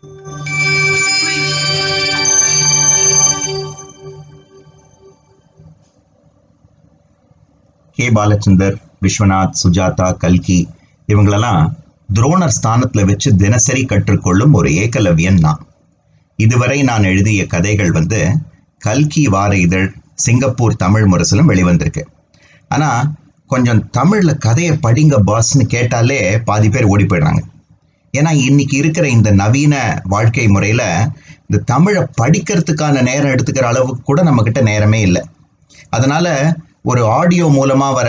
K Balachander Viswanath Sujatha கல்கி இவங்களெல்லாம் துரோணர் ஸ்தானத்துல வச்சு தினசரி கற்றுக்கொள்ளும் ஒரு ஏகலவியன் நான். இதுவரை நான் எழுதிய கதைகள் வந்து கல்கி வார இதழ் சிங்கப்பூர் தமிழ் முரசிலும் வெளிவந்திருக்கு. ஆனா கொஞ்சம் தமிழ்ல கதையை படிங்க பாஸ்ன்னு கேட்டாலே பாதி பேர் ஓடி போயிடுறாங்க. ஏன்னா இன்னைக்கு இருக்கிற இந்த நவீன வாழ்க்கை முறையில இந்த தமிழை படிக்கிறதுக்கான நேரம் எடுத்துக்கிற அளவுக்கு கூட நம்ம கிட்ட நேரமே இல்லை. அதனால ஒரு ஆடியோ மூலமா வர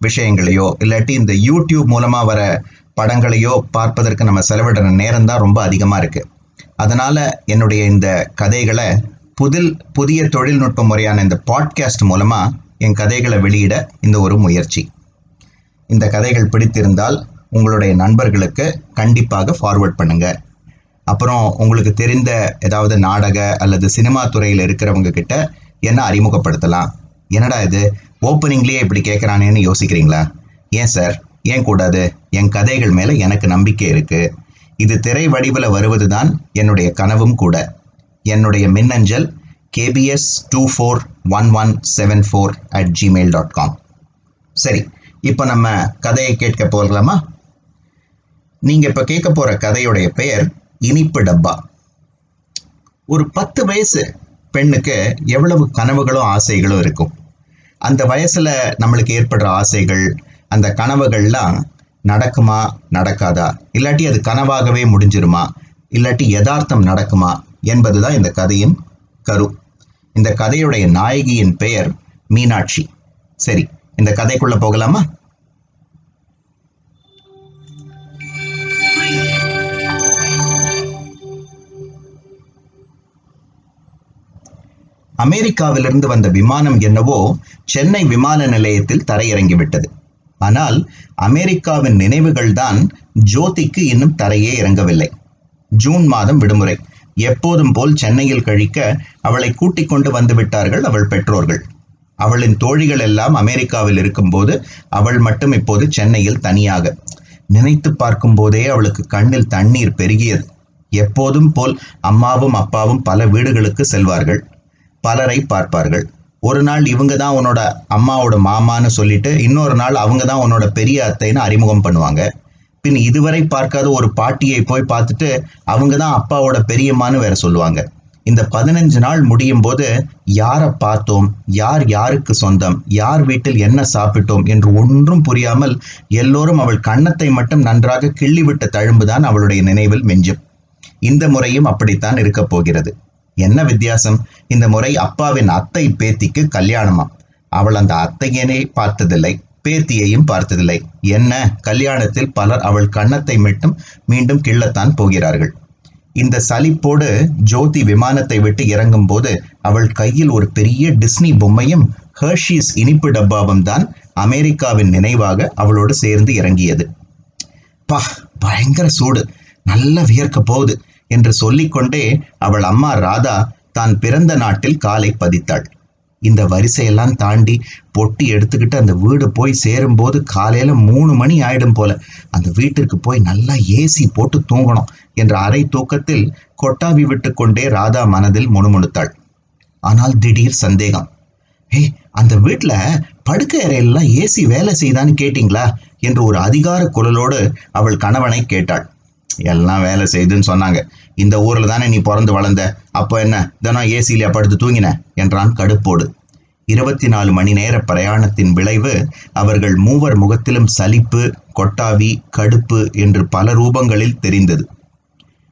விஷயங்களையோ இல்லாட்டி இந்த யூடியூப் மூலமா வர படங்களையோ பார்ப்பதற்கு நம்ம செலவிடுற நேரம் தான் ரொம்ப அதிகமா இருக்கு. அதனால என்னுடைய இந்த கதைகளை புதில் புதிய தொழில்நுட்ப முறையான இந்த பாட்காஸ்ட் மூலமா என் கதைகளை வெளியிட இந்த ஒரு முயற்சி. இந்த கதைகள் பிடித்திருந்தால் உங்களுடைய நண்பர்களுக்கு கண்டிப்பாக ஃபார்வர்ட் பண்ணுங்க. அப்புறம் உங்களுக்கு தெரிந்த ஏதாவது நாடக அல்லது சினிமா துறையில் இருக்கிறவங்க கிட்ட என்ன அறிமுகப்படுத்தலாம்? என்னடா இது? ஓப்பனிங்லேயே இப்படி கேட்குறானேன்னு யோசிக்கிறீங்களா? ஏன் சார் ஏன் கூடாது? என் கதைகள் மேலே எனக்கு நம்பிக்கை இருக்குது இது திரை வடிவில் வருவது தான் என்னுடைய கனவும் கூட. என்னுடைய மின்னஞ்சல் KPS two four one one seven four at Gmail dot com சரி இப்போ நம்ம கதையை கேட்க போகலாமா? நீங்க இப்ப கேட்க போற கதையுடைய பெயர் இனிப்பு டப்பா. ஒரு பத்து வயசு பெண்ணுக்கு எவ்வளவு கனவுகளும் ஆசைகளும் இருக்கும். அந்த வயசுல நம்மளுக்கு ஏற்படுற ஆசைகள் அந்த கனவுகள்லாம் நடக்குமா நடக்காதா? இல்லாட்டி அது கனவாகவே முடிஞ்சிருமா? இல்லாட்டி யதார்த்தம் நடக்குமா? என்பதுதான் இந்த கதையின் கரு. இந்த கதையுடைய நாயகியின் பெயர் மீனாட்சி. சரி இந்த கதைக்குள்ள போகலாமா? அமெரிக்காவிலிருந்து வந்த விமானம் என்னவோ சென்னை விமான நிலையத்தில் தரையிறங்கிவிட்டது ஆனால் அமெரிக்காவின் நினைவுகள் தான் ஜோதிக்கு இன்னும் தரையே இறங்கவில்லை. ஜூன் மாதம் விடுமுறை. எப்போதும் போல் சென்னையில் கழிக்க அவளை கூட்டிக் கொண்டு வந்து விட்டார்கள் அவள் பெற்றோர்கள். அவளின் தோழிகள் எல்லாம் அமெரிக்காவில் இருக்கும்போது அவள் மட்டும் இப்போது சென்னையில் தனியாக. நினைத்து பார்க்கும் போதே அவளுக்கு கண்ணில் தண்ணீர் பெருகியது. எப்போதும் போல் அம்மாவும் அப்பாவும் பல வீடுகளுக்கு செல்வார்கள். பலரை பார்ப்பார்கள். ஒரு நாள் இவங்க தான் உன்னோட அம்மாவோட மாமான்னு சொல்லிட்டு இன்னொரு நாள் அவங்க தான் உன்னோட பெரிய அத்தைன்னு அறிமுகம் பண்ணுவாங்க. பின் இதுவரை பார்க்காத ஒரு பாட்டியை போய் பார்த்துட்டு அவங்க தான் அப்பாவோட பெரியம்மான்னு வேற சொல்லுவாங்க. இந்த பதினஞ்சு நாள் முடியும் போது யாரை பார்த்தோம்? யார் யாருக்கு சொந்தம்? யார் வீட்டில் என்ன சாப்பிட்டோம்? என்று ஒன்றும் புரியாமல் எல்லோரும் அவள் கன்னத்தை மட்டும் நன்றாக கிள்ளிவிட்ட தழும்புதான் அவளுடைய நினைவில் மிஞ்சும். இந்த முறையும் அப்படித்தான் இருக்கப் போகிறது. என்ன வித்தியாசம்? இந்த முறை அப்பாவின் அத்தை பேத்திக்கு கல்யாணமாம் அவள் அந்த அத்தையனை பார்த்ததில்லை பேத்தியையும் பார்த்ததில்லை. என்ன? கல்யாணத்தில் பலர் அவள் கன்னத்தை மட்டும் மீண்டும் கிள்ளத்தான் போகிறார்கள். இந்த சலிப்போடு ஜோதி விமானத்தை விட்டு இறங்கும் போது அவள் கையில் ஒரு பெரிய டிஸ்னி பொம்மையும் ஹர்ஷீஸ் இனிப்பு டப்பாவும் தான் அமெரிக்காவின் நினைவாக அவளோடு சேர்ந்து இறங்கியது. பா பயங்கர சூடு. நல்லா வியர்க்க போகுது. என்று சொல்லிக்கொண்டே அவள் அம்மா ராதா தான் பிறந்த நாட்டில் காலை பதித்தாள். இந்த வரிசையெல்லாம் தாண்டி பொட்டி எடுத்துக்கிட்டு அந்த வீடு போய் சேரும்போது காலையில மூணு மணி ஆயிடும் போல. அந்த வீட்டிற்கு போய் நல்லா ஏசி போட்டு தூங்கணும் என்ற அரை தூக்கத்தில் கொட்டாவி விட்டு கொண்டே ராதா மனதில் முணுமுணுத்தாள். ஆனால் திடீர் சந்தேகம். ஏய் அந்த வீட்டுல படுக்கை அறையெல்லாம் ஏசி வேலை செய்தான்னு கேட்டீங்களா? என்று ஒரு அதிகார குரலோடு அவள் கணவனை கேட்டாள். எல்லாம் வேலை செய்துன்னு சொன்னாங்க. இந்த ஊர்ல தானே நீ பிறந்து வளர்ந்த? அப்போ என்ன? தினம் ஏசியில படுத்து தூங்கின? என்றான் கடுப்போடு. இருபத்தி நாலு மணி நேர பிரயாணத்தின் விளைவு அவர்கள் மூவர் முகத்திலும் சலிப்பு கொட்டாவி கடுப்பு என்று பல ரூபங்களில் தெரிந்தது.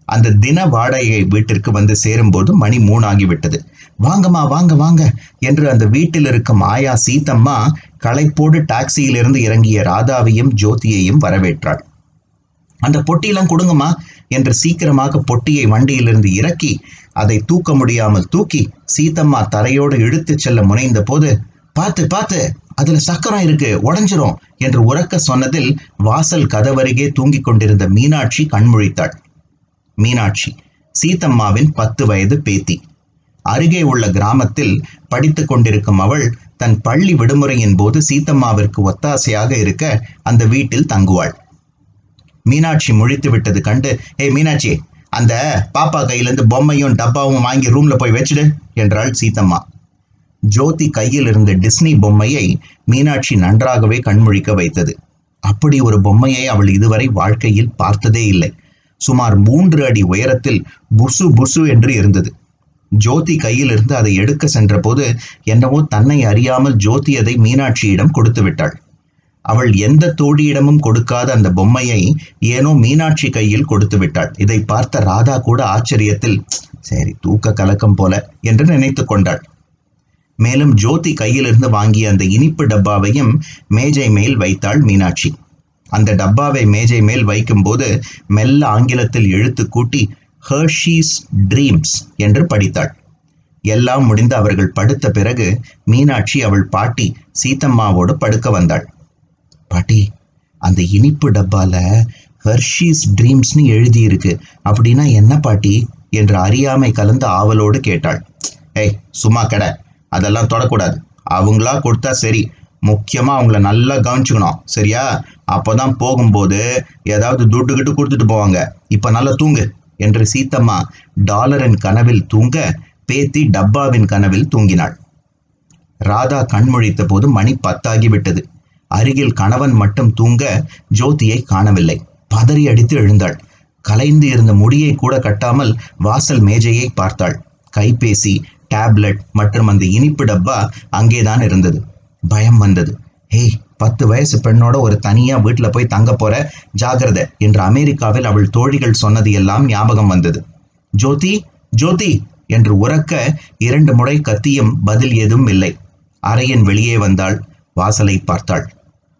அந்த தின வாடகை வீட்டிற்கு வந்து சேரும்போது மணி மூணாகிவிட்டது. வாங்கம்மா வாங்க வாங்க என்று அந்த வீட்டில் இருக்கும் ஆயா சீத்தம்மா களைப்போடு டாக்ஸியிலிருந்து இறங்கிய ராதாவையும் ஜோதியையும் வரவேற்றாள். அந்த பொட்டியெல்லாம் கொடுங்கம்மா என்று சீக்கிரமாக பொட்டியை வண்டியிலிருந்து இறக்கி அதை தூக்க முடியாமல் தூக்கி சீத்தம்மா தரையோடு இழுத்துச் செல்ல முனைந்த போது பார்த்து பார்த்து அதுல சக்கரம் இருக்கு உடஞ்சிரும் என்று உறக்க சொன்னதில் வாசல் கதவருகே தூங்கிக் கொண்டிருந்த மீனாட்சி கண்முழித்தாள். மீனாட்சி சீத்தம்மாவின் பத்து வயது பேத்தி. அருகே உள்ள கிராமத்தில் படித்துக் கொண்டிருக்கும் அவள் தன் பள்ளி விடுமுறையின் போது சீத்தம்மாவிற்கு ஒத்தாசையாக இருக்க அந்த வீட்டில் தங்குவாள். மீனாட்சி முழித்து விட்டது கண்டு ஏ மீனாட்சி அந்த பாப்பா கையிலேருந்து பொம்மையும் டப்பாவும் வாங்கி ரூம்ல போய் வச்சிடு என்றாள் சீத்தம்மா. ஜோதி கையில் இருந்த டிஸ்னி பொம்மையை மீனாட்சி நன்றாகவே கண்முழிக்க வைத்தது. அப்படி ஒரு பொம்மையை அவள் இதுவரை வாழ்க்கையில் பார்த்ததே இல்லை. சுமார் மூன்று அடி உயரத்தில் புசு புசு என்று இருந்தது. ஜோதி கையிலிருந்து அதை எடுக்க சென்றபோது என்னவோ தன்னை அறியாமல் ஜோதி அதை மீனாட்சியிடம் கொடுத்து விட்டாள். அவள் எந்த தோழியிடமும் கொடுக்காத அந்த பொம்மையை ஏனோ மீனாட்சி கையில் கொடுத்து விட்டாள். இதை பார்த்த ராதா கூட ஆச்சரியத்தில் சரி தூக்க கலக்கம் போல என்று நினைத்து கொண்டாள். மேலும் ஜோதி கையிலிருந்து வாங்கிய அந்த இனிப்பு டப்பாவையும் மேஜை மேல் வைத்தாள் மீனாட்சி. அந்த டப்பாவை மேஜை மேல் வைக்கும்போது மெல்ல ஆங்கிலத்தில் எழுத்து கூட்டி ஹர்ஷீஸ் ட்ரீம்ஸ் என்று படித்தாள். எல்லாம் முடிந்து அவர்கள் படுத்த பிறகு மீனாட்சி அவள் பாட்டி சீத்தம்மாவோடு படுக்க வந்தாள். பாட்டி அந்த இனிப்பு டப்பால ஹர்ஷீஸ் ட்ரீம்ஸ்னு எழுதியிருக்கு. அப்படின்னா என்ன பாட்டி? என்று அறியாமை கலந்த ஆவலோடு கேட்டாள். ஏய் சும்மா கடை. அதெல்லாம் தொடக்கூடாது. அவங்களா கொடுத்தா சரி. முக்கியமா அவங்கள நல்லா கவனிச்சுக்கணும். சரியா? அப்போதான் போகும்போது ஏதாவது துட்டு கிட்டு கொடுத்துட்டு போவாங்க. இப்ப நல்லா தூங்கு என்று சீத்தம்மா டாலரின் கனவில் தூங்க பேத்தி டப்பாவின் கனவில் தூங்கினாள். ராதா கண்முழித்த போது மணி பத்தாகி விட்டது. அருகில் கணவன் மட்டும் தூங்க ஜோதியை காணவில்லை. பதறி அடித்து எழுந்தாள். கலைந்து இருந்த முடியை கூட கட்டாமல் வாசல் மேஜையை பார்த்தாள். கைபேசி டேப்லெட் மற்றும் அந்த இனிப்பு டப்பா அங்கேதான் இருந்தது. பயம் வந்தது. ஹேய் பத்து வயசு பெண்ணோட ஒரு தனியா வீட்டுல போய் தங்க போற? ஜாகிரத. என்று அமெரிக்காவில் அவள் தோழிகள் சொன்னது எல்லாம் ஞாபகம் வந்தது. ஜோதி ஜோதி! என்று உறக்க இரண்டு முறை கத்தியும் பதில் எதுவும் இல்லை. அறையின் வெளியே வந்தாள். வாசலை பார்த்தாள்.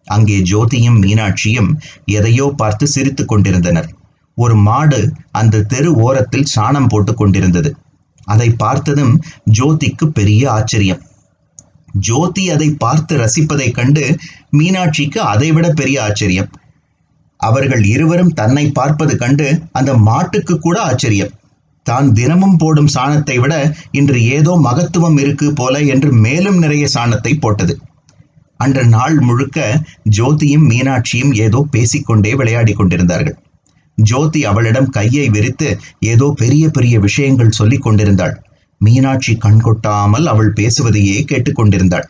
அங்கே ஜோதியும் மீனாட்சியும் எதையோ பார்த்து சிரித்துக் கொண்டிருந்தனர். ஒரு மாடு அந்த தெரு ஓரத்தில் சாணம் போட்டுக் கொண்டிருந்தது. அதை பார்த்ததும் ஜோதிக்கு பெரிய ஆச்சரியம். ஜோதி அதை பார்த்து ரசிப்பதைக் கண்டு மீனாட்சிக்கு அதைவிட பெரிய ஆச்சரியம். அவர்கள் இருவரும் தன்னை பார்ப்பது கண்டு அந்த மாட்டுக்கு கூட ஆச்சரியம். தான் தினமும் போடும் சாணத்தை விட இன்று ஏதோ மகத்துவம் இருக்கு போல என்று மேலும் நிறைய சாணத்தை போட்டது. அன்று நாள் முழுக்க ஜோதியும் மீனாட்சியும் ஏதோ பேசிக்கொண்டே விளையாடி கொண்டிருந்தார்கள் ஜோதி அவளிடம் கையை விரித்து ஏதோ பெரிய பெரிய விஷயங்கள் சொல்லிக் கொண்டிருந்தாள். மீனாட்சி கண்கொட்டாமல் அவள் பேசுவதையே கேட்டுக்கொண்டிருந்தாள்.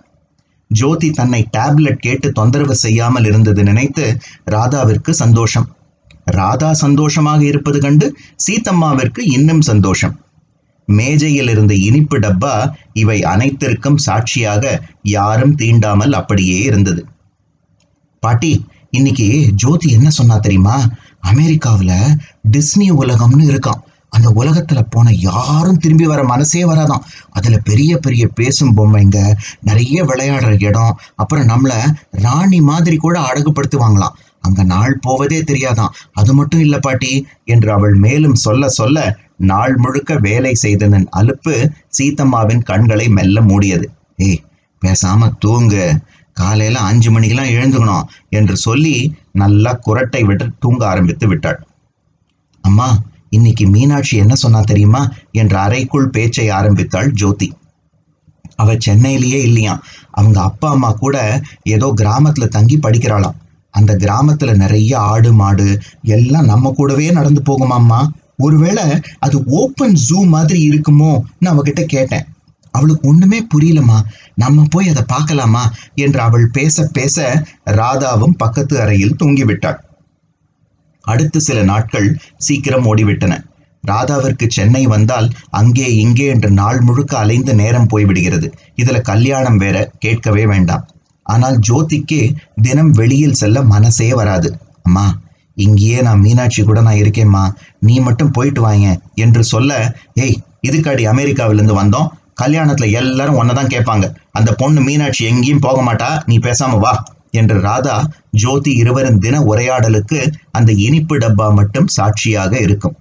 ஜோதி தன்னை டேப்லெட் கேட்டு தொந்தரவு செய்யாமல் இருந்தது நினைத்து ராதாவிற்கு சந்தோஷம். ராதா சந்தோஷமாக இருப்பது கண்டு சீத்தம்மாவிற்கு இன்னும் சந்தோஷம். மேஜையில் இருந்த இனிப்பு டப்பா இவை அனைத்திற்கும் சாட்சியாக யாரும் தீண்டாமல் அப்படியே இருந்தது. பாட்டி இன்னைக்கு ஜோதி என்ன சொன்னா தெரியுமா? அமெரிக்காவில் டிஸ்னி உலகம்னு இருக்கான் அந்த உலகத்துல போன யாரும் திரும்பி வர மனசே வராதாம். அதுல பெரிய பெரிய பேசும் பொம்மைங்க நிறைய விளையாடுற இடம் அப்புறம் நம்மள ராணி மாதிரி கூட அழகுபடுத்துவாங்களாம் அங்க நாள் போவதே தெரியாதாம். அது மட்டும் இல்ல பாட்டி என்று அவள் மேலும் சொல்ல சொல்ல நாள் முழுக்க வேலை செய்ததன் அலுப்பு சீத்தம்மாவின் கண்களை மெல்ல மூடியது. ஏய் பேசாம தூங்கு. காலையில அஞ்சு மணிக்கெல்லாம் எழுந்துக்கணும் என்று சொல்லி நல்லா குரட்டை விட்டு தூங்க ஆரம்பித்து விட்டாள். அம்மா இன்னைக்கு மீனாட்சி என்ன சொன்னா தெரியுமா? என்ற அறைக்குள் பேச்சை ஆரம்பித்தாள் ஜோதி. அவ சென்னையிலேயே இல்லையா அவங்க அப்பா அம்மா கூட ஏதோ கிராமத்துல தங்கி படிக்கிறாளாம். அந்த கிராமத்துல நிறைய ஆடு மாடு எல்லாம் நம்ம கூடவே நடந்து போகுமாம்மா? ஒருவேளை அது ஓப்பன் ஜூ மாதிரி இருக்குமோன்னு அவகிட்ட கேட்டேன். அவளுக்கு ஒண்ணுமே புரியலமா நம்ம போய் அதை பார்க்கலாமா? என்று அவள் பேச பேச ராதாவும் பக்கத்து அறையில் தூங்கிவிட்டாள். அடுத்த சில நாட்கள் சீக்கிரம் ஓடிவிட்டன. ராதாவிற்கு சென்னை வந்தால் அங்கே இங்கே என்று நாள் முழுக்க அலைந்து நேரம் போய்விடுகிறது. இதுல கல்யாணம் வேற கேட்கவே வேண்டாம். ஆனால் ஜோதிக்கு தினம் வெளியில் செல்ல மனசே வராது. அம்மா இங்கேயே நான் மீனாட்சி கூட நான் இருக்கேம்மா. நீ மட்டும் போயிட்டு வாங்க என்று சொல்ல ஏய் இதுக்காடி அமெரிக்காவிலிருந்து வந்தோம். கல்யாணத்துல எல்லாரும் ஒன்னதான் கேட்பாங்க. அந்த பொண்ணு மீனாட்சி எங்கேயும் போக மாட்டா. நீ பேசாம வா. என்று ராதா ஜோதி இருவரின் தின உரையாடலுக்கு அந்த இனிப்பு டப்பா மட்டும் சாட்சியாக இருக்கும்.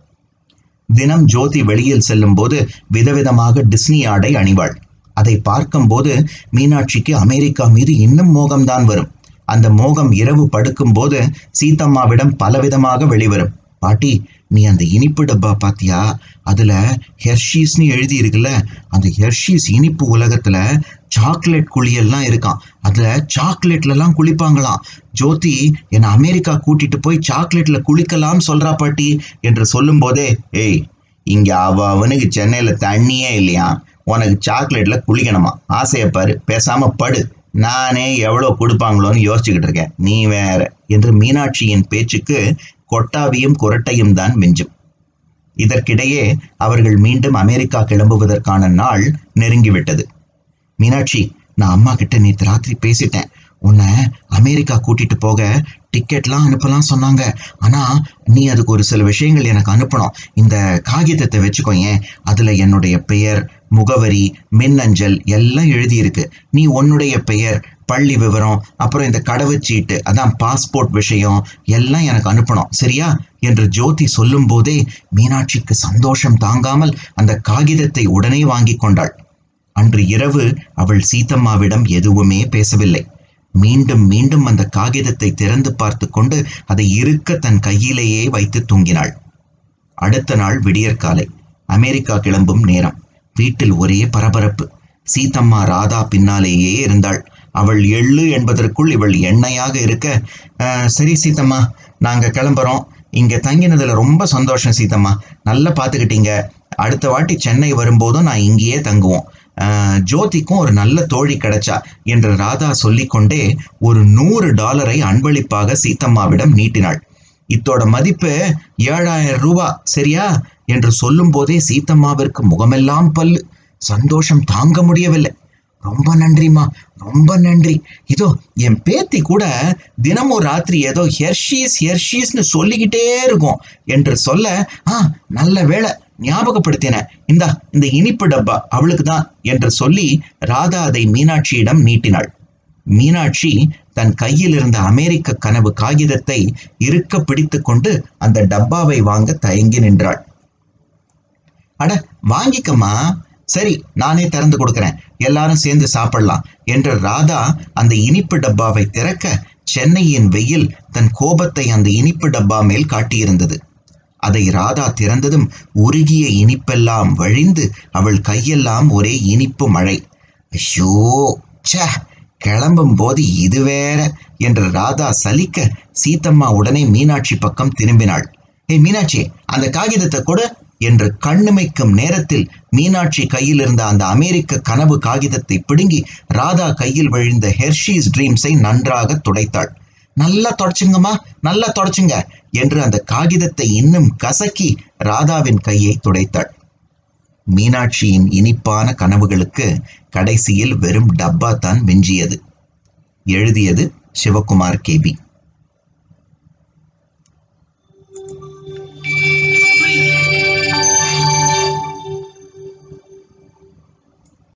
தினம் ஜோதி வெளியில் செல்லும் போது விதவிதமாக டிஸ்னி ஆடை அணிவாள். அதை பார்க்கும்போது மீனாட்சிக்கு அமெரிக்கா மீது இன்னும் மோகம்தான் வரும். அந்த மோகம் இரவு படுக்கும் போது சீத்தம்மாவிடம் பலவிதமாக வெளிவரும். பாட்டி நீ அந்த இனிப்பு டப்பா பாத்தியா? அதுல ஹெர்ஷீஸ்னு எழுதி இருக்குல்ல அந்த ஹெர்ஷீஸ் இனிப்பு உலகத்துல சாக்லேட் குழியெல்லாம் இருக்கான் அதுல சாக்லேட்லெல்லாம் குளிப்பாங்களாம். ஜோதி என்னை அமெரிக்கா கூட்டிட்டு போய் சாக்லேட்ல குளிக்கலாம் சொல்றா பாட்டி என்று சொல்லும் போதே ஏய் இங்க அவ அவனுக்கு சென்னையில தண்ணியே இல்லையா உனக்கு சாக்லேட்ல குளிக்கணுமா ஆசையை பேசாம படு. நானே எவ்வளோ கொடுப்பாங்களோன்னு யோசிச்சுக்கிட்டு இருக்கேன். நீ வேற. என்று மீனாட்சியின் பேச்சுக்கு கொட்டாவியும் குரட்டையும் தான் மிஞ்சும். இதற்கிடையே அவர்கள் மீண்டும் அமெரிக்கா கிளம்புவதற்கான நாள் நெருங்கிவிட்டது. மீனாட்சி நான் அம்மா கிட்ட நேற்று ராத்திரி பேசிட்டேன். உன்னை அமெரிக்கா கூட்டிட்டு போக டிக்கெட்லாம் அனுப்பலாம் சொன்னாங்க. ஆனா நீ அதுக்கு ஒரு சில விஷயங்கள் எனக்கு அனுப்பணும். இந்த காகிதத்தை வச்சுக்கோ ஏன் அதுல என்னுடைய பெயர் முகவரி மின்னஞ்சல் எல்லாம் எழுதியிருக்கு. நீ உன்னுடைய பெயர் பள்ளி விவரம் அப்புறம் இந்த கடவுச்சீட்டு அதான் பாஸ்போர்ட் விஷயம் எல்லாம் எனக்கு அனுப்பணும். சரியா? என்று ஜோதி சொல்லும் போதே மீனாட்சிக்கு சந்தோஷம் தாங்காமல் அந்த காகிதத்தை உடனே வாங்கி கொண்டாள். அன்று இரவு அவள் சீத்தம்மாவிடம் எதுவுமே பேசவில்லை. மீண்டும் மீண்டும் அந்த காகிதத்தை திறந்து பார்த்து கொண்டு அதை இருக்க தன் கையிலேயே வைத்து தூங்கினாள். அடுத்த நாள் விடியற்காலை. அமெரிக்கா கிளம்பும் நேரம். வீட்டில் ஒரே பரபரப்பு. சீத்தம்மா ராதா பின்னாலேயே இருந்தாள். அவள் எள்ளு என்பதற்குள் இவள் எண்ணெயாக இருக்க சரி சீத்தம்மா நாங்கள் கிளம்புறோம். இங்கே தங்கினதில் ரொம்ப சந்தோஷம் சீத்தம்மா. நல்லா பார்த்துக்கிட்டீங்க அடுத்த வாட்டி சென்னை வரும்போதும் நான் இங்கேயே தங்குவோம். ஜோதிக்கும் ஒரு நல்ல தோழி கிடைச்சா என்று ராதா சொல்லிக்கொண்டே ஒரு நூறு டாலரை அன்பளிப்பாக சீத்தம்மாவிடம் நீட்டினாள். இத்தோட மதிப்பு ஏழாயிரம் ரூபா சரியா? என்று சொல்லும் போதே சீத்தம்மாவிற்கு முகமெல்லாம் பல்லு. சந்தோஷம் தாங்க முடியவில்லை. ரொம்ப நன்றிம்மா ரொம்ப நன்றி. இதோ என் பேத்தி கூட தினமும் ராத்திரி ஏதோ ஹெர்ஷீஸ் ஹெர்ஷீஸ்னு சொல்லிக்கிட்டே இருக்கும் என்று சொல்ல ஆ நல்ல வேளை ஞாபகப்படுத்தின. இந்தா இந்த இனிப்பு டப்பா அவளுக்கு தான் என்று சொல்லி ராதா அதை மீனாட்சியிடம் நீட்டினாள். மீனாட்சி தன் கையில் இருந்த அமெரிக்க கனவு காகிதத்தை இருக்க பிடித்துக்கொண்டு அந்த டப்பாவை வாங்க தயங்கி நின்றாள். அட வாங்கிக்கம்மா. சரி நானே திறந்து கொடுக்கிறேன். எல்லாரும் சேர்ந்து சாப்பிடலாம் என்று ராதா அந்த இனிப்பு டப்பாவை திறக்க சென்னையின் வெயில் தன் கோபத்தை அந்த இனிப்பு டப்பா மேல் காட்டியிருந்தது. அதை ராதா திறந்ததும் உருகிய இனிப்பெல்லாம் வழிந்து அவள் கையெல்லாம் ஒரே இனிப்பு மழை. ஐயோ ச்சே. கிளம்பும் போது இது வேற என்று ராதா சலிக்க சீத்தம்மா உடனே மீனாட்சி பக்கம் திரும்பினாள். ஏய் மீனாட்சி அந்த காகிதத்தை கொடு என்று கண்ணுமைக்கும் நேரத்தில் மீனாட்சி கையில் இருந்த அந்த அமெரிக்க கனவு காகிதத்தை பிடுங்கி ராதா கையில் விழுந்த ஹெர்ஷீஸ் ட்ரீம்ஸை நன்றாக துடைத்தாள். நல்லா தொடச்சுங்கம்மா நல்லா தொடச்சுங்க என்று அந்த காகிதத்தை இன்னும் கசக்கி ராதாவின் கையை துடைத்தாள். மீனாட்சியின் இனிப்பான கனவுகளுக்கு கடைசியில் வெறும் டப்பா தான் மிஞ்சியது. எழுதியது சிவகுமார் கேபி